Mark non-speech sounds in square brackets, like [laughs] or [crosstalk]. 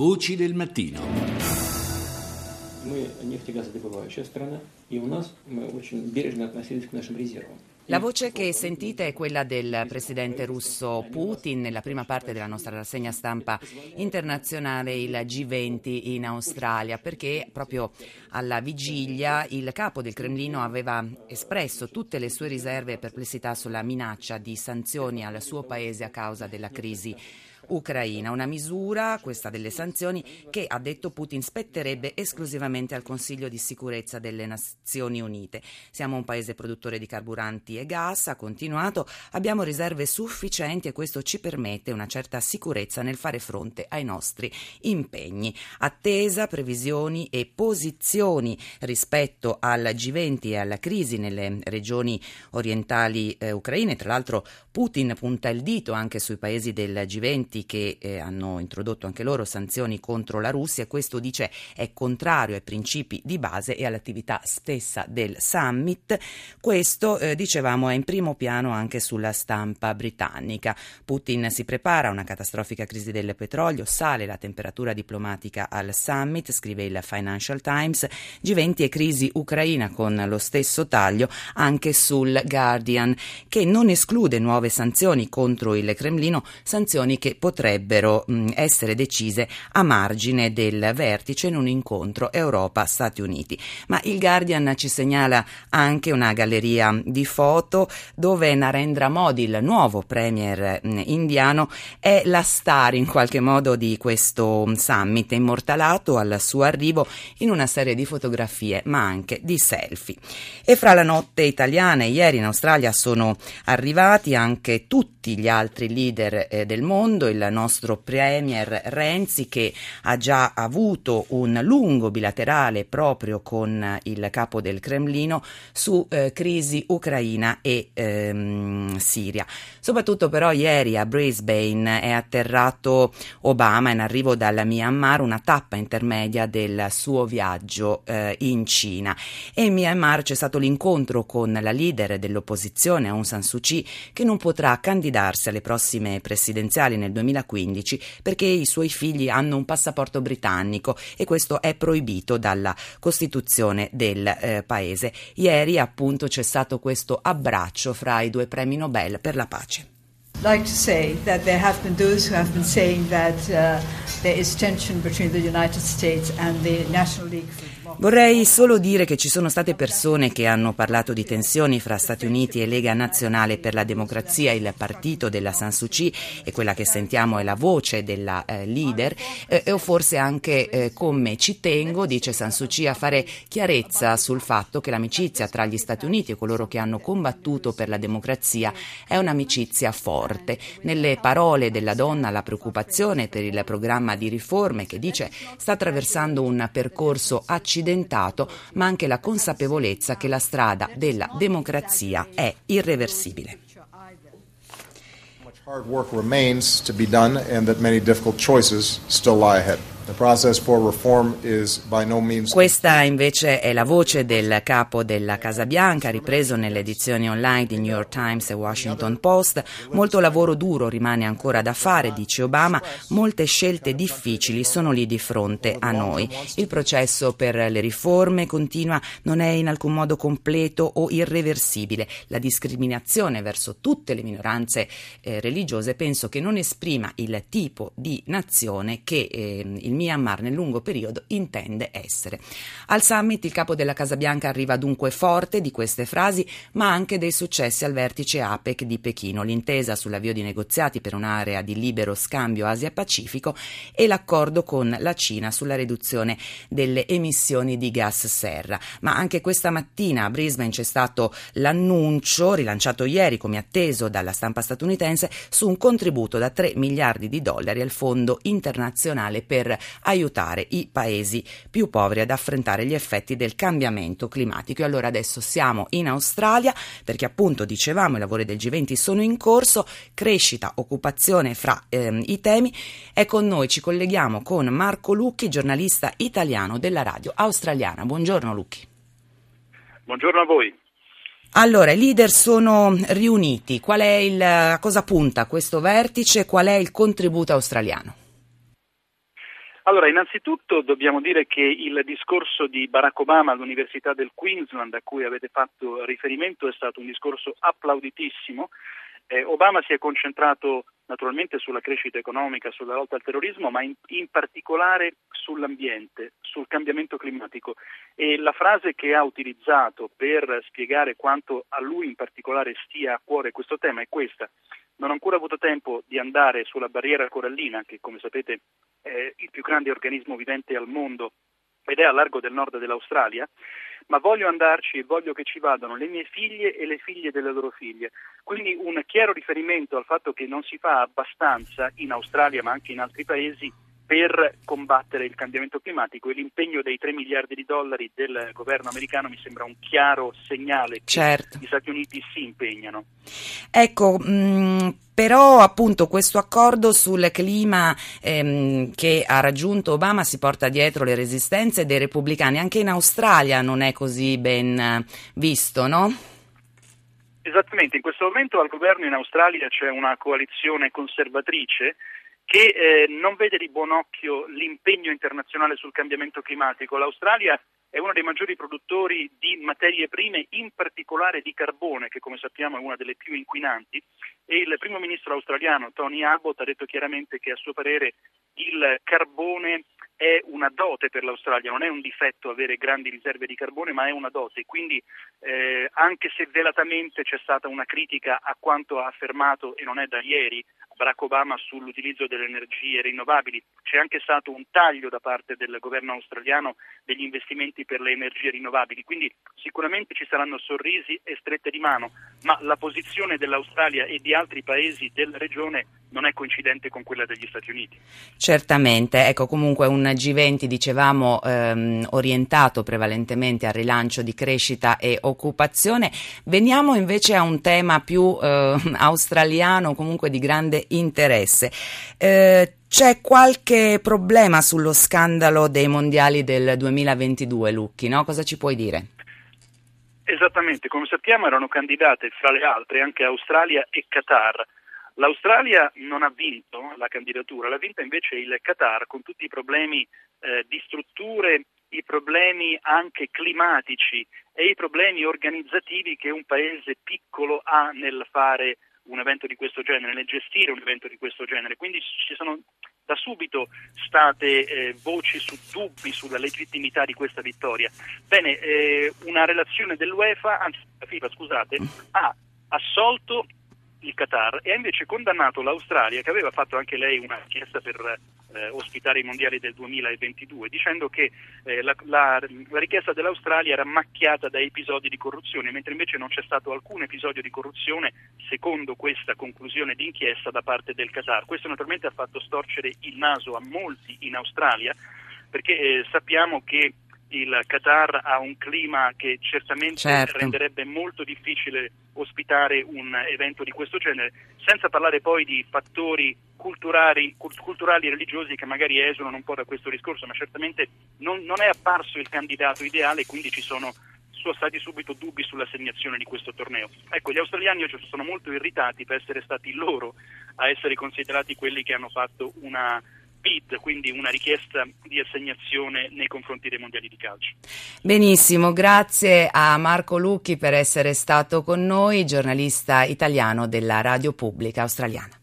Voci del mattino. La voce che sentite è quella del presidente russo Putin. Nella prima parte della nostra rassegna stampa internazionale, il G20 in Australia, perché proprio alla vigilia il capo del Cremlino aveva espresso tutte le sue riserve e perplessità sulla minaccia di sanzioni al suo paese a causa della crisi ucraina. Una misura, questa delle sanzioni, che ha detto Putin spetterebbe esclusivamente al Consiglio di sicurezza delle Nazioni Unite. Siamo un paese produttore di carburanti e gas, ha continuato, abbiamo riserve sufficienti e questo ci permette una certa sicurezza nel fare fronte ai nostri impegni. Attesa, previsioni e posizioni rispetto al G20 e alla crisi nelle regioni orientali eh, ucraine. Tra l'altro Putin punta il dito anche sui paesi del G20 stati che eh, hanno introdotto anche loro sanzioni contro la Russia. Questo dice è contrario ai principi di base e all'attività stessa del summit. Questo, eh, dicevamo, è in primo piano anche sulla stampa britannica. Putin si prepara a una catastrofica crisi del petrolio, sale la temperatura diplomatica al summit, scrive il Financial Times, G20 e crisi ucraina con lo stesso taglio anche sul Guardian, che non esclude nuove sanzioni contro il Cremlino, sanzioni che potrebbero potrebbero mh, essere decise a margine del vertice in un incontro Europa-Stati Uniti. Ma il Guardian ci segnala anche una galleria di foto dove Narendra Modi, il nuovo premier mh, indiano, è la star in qualche modo di questo summit, immortalato al suo arrivo in una serie di fotografie ma anche di selfie. E fra la notte italiana e ieri in Australia sono arrivati anche tutti gli altri leader eh, del mondo, il il nostro Premier Renzi che ha già avuto un lungo bilaterale proprio con il capo del Cremlino su eh, crisi ucraina e ehm, Siria. Soprattutto però ieri a Brisbane è atterrato Obama in arrivo dalla Myanmar, una tappa intermedia del suo viaggio eh, in Cina. E in Myanmar c'è stato l'incontro con la leader dell'opposizione Aung San Suu Kyi che non potrà candidarsi alle prossime presidenziali nel 2020 2015 perché i suoi figli hanno un passaporto britannico e questo è proibito dalla Costituzione del eh, paese. Ieri appunto c'è stato questo abbraccio fra i due premi Nobel per la pace. Like to say that there have been those who have been saying that uh, there is tension between the United States and the National League for Vorrei solo dire che ci sono state persone che hanno parlato di tensioni fra Stati Uniti e Lega Nazionale per la Democrazia, il partito della San Suu Kyi e quella che sentiamo è la voce della eh, leader, eh, o forse anche eh, come ci tengo, dice San Suu Kyi, a fare chiarezza sul fatto che l'amicizia tra gli Stati Uniti e coloro che hanno combattuto per la democrazia è un'amicizia forte. Nelle parole della donna la preoccupazione per il programma di riforme che dice sta attraversando un percorso accidentato, ma anche la consapevolezza che la strada della democrazia è irreversibile. Hard work remains to be done and that many difficult choices still lie ahead. Questa invece è la voce del capo della Casa Bianca, ripreso nelle edizioni online di New York Times e Washington Post. Molto lavoro duro rimane ancora da fare, dice Obama, molte scelte difficili sono lì di fronte a noi. Il processo per le riforme continua, non è in alcun modo completo o irreversibile. La discriminazione verso tutte le minoranze eh, religiose penso che non esprima il tipo di nazione che eh, il Myanmar nel lungo periodo intende essere. Al summit il capo della Casa Bianca arriva dunque forte di queste frasi, ma anche dei successi al vertice APEC di Pechino, l'intesa sull'avvio di negoziati per un'area di libero scambio Asia-Pacifico e l'accordo con la Cina sulla riduzione delle emissioni di gas serra. Ma anche questa mattina a Brisbane c'è stato l'annuncio, rilanciato ieri come atteso dalla stampa statunitense, su un contributo da 3 miliardi di dollari al Fondo internazionale per aiutare i paesi più poveri ad affrontare gli effetti del cambiamento climatico. E allora adesso siamo in Australia perché appunto dicevamo i lavori del G20 sono in corso, crescita, occupazione fra ehm, i temi. È con noi, ci colleghiamo con Marco Lucchi, giornalista italiano della radio australiana. Buongiorno Lucchi. Buongiorno a voi. Allora, i leader sono riuniti. Qual è il, a cosa punta questo vertice? Qual è il contributo australiano? Allora, innanzitutto dobbiamo dire che il discorso di Barack Obama all'Università del Queensland a cui avete fatto riferimento è stato un discorso applauditissimo. Eh, Obama si è concentrato naturalmente sulla crescita economica, sulla lotta al terrorismo, ma in, in, particolare sull'ambiente, sul cambiamento climatico. E la frase che ha utilizzato per spiegare quanto a lui in particolare stia a cuore questo tema è questa. Non ho ancora avuto tempo di andare sulla barriera corallina, che come sapete è il più grande organismo vivente al mondo ed è a largo del nord dell'Australia, ma voglio andarci e voglio che ci vadano le mie figlie e le figlie delle loro figlie. Quindi un chiaro riferimento al fatto che non si fa abbastanza in Australia ma anche in altri paesi per combattere il cambiamento climatico e l'impegno dei 3 miliardi di dollari del governo americano mi sembra un chiaro segnale che certo. gli Stati Uniti si impegnano. Ecco, mh, mm, però appunto questo accordo sul clima ehm, che ha raggiunto Obama si porta dietro le resistenze dei repubblicani, anche in Australia non è così ben visto, no? Esattamente, in questo momento al governo in Australia c'è una coalizione conservatrice che eh, non vede di buon occhio l'impegno internazionale sul cambiamento climatico. L'Australia è uno dei maggiori produttori di materie prime, in particolare di carbone, che come sappiamo è una delle più inquinanti, e il primo ministro australiano Tony Abbott ha detto chiaramente che a suo parere il carbone è una dote per l'Australia, non è un difetto avere grandi riserve di carbone, ma è una dote. Quindi eh, anche se velatamente c'è stata una critica a quanto ha affermato, e non è da ieri, Barack Obama sull'utilizzo delle energie rinnovabili. C'è anche stato un taglio da parte del governo australiano degli investimenti per le energie rinnovabili, quindi sicuramente ci saranno sorrisi e strette di mano, ma la posizione dell'Australia e di altri paesi della regione non è coincidente con quella degli Stati Uniti. Certamente, ecco comunque un G20 dicevamo ehm, orientato prevalentemente al rilancio di crescita e occupazione. Veniamo invece a un tema più eh, [laughs] australiano, comunque di grande interesse. Eh, c'è qualche problema sullo scandalo dei mondiali del 2022, Lucchi, no? Cosa ci puoi dire? Esattamente, come sappiamo erano candidate fra le altre anche Australia e Qatar. L'Australia non ha vinto la candidatura, l'ha vinta invece il Qatar con tutti i problemi eh, di strutture, i problemi anche climatici e i problemi organizzativi che un paese piccolo ha nel fare un evento di questo genere, nel gestire un evento di questo genere. Quindi ci sono da subito state eh, voci su dubbi sulla legittimità di questa vittoria. Bene, eh, una relazione dell'UEFA, anzi la FIFA, scusate, ha assolto il Qatar e ha invece condannato l'Australia, che aveva fatto anche lei una richiesta per eh, ospitare i mondiali del 2022, dicendo che eh, la, la, la, richiesta dell'Australia era macchiata da episodi di corruzione, mentre invece non c'è stato alcun episodio di corruzione secondo questa conclusione di inchiesta da parte del Qatar. Questo naturalmente ha fatto storcere il naso a molti in Australia perché eh, sappiamo che il Qatar ha un clima che certamente certo. renderebbe molto difficile ospitare un evento di questo genere, senza parlare poi di fattori culturali, culturali e religiosi che magari esulano un po' da questo discorso, ma certamente non, non è apparso il candidato ideale, quindi ci sono sono stati subito dubbi sull'assegnazione di questo torneo. Ecco, gli australiani oggi sono molto irritati per essere stati loro a essere considerati quelli che hanno fatto una bid, quindi una richiesta di assegnazione nei confronti dei mondiali di calcio. Benissimo, grazie a Marco Lucchi per essere stato con noi, giornalista italiano della Radio Pubblica Australiana.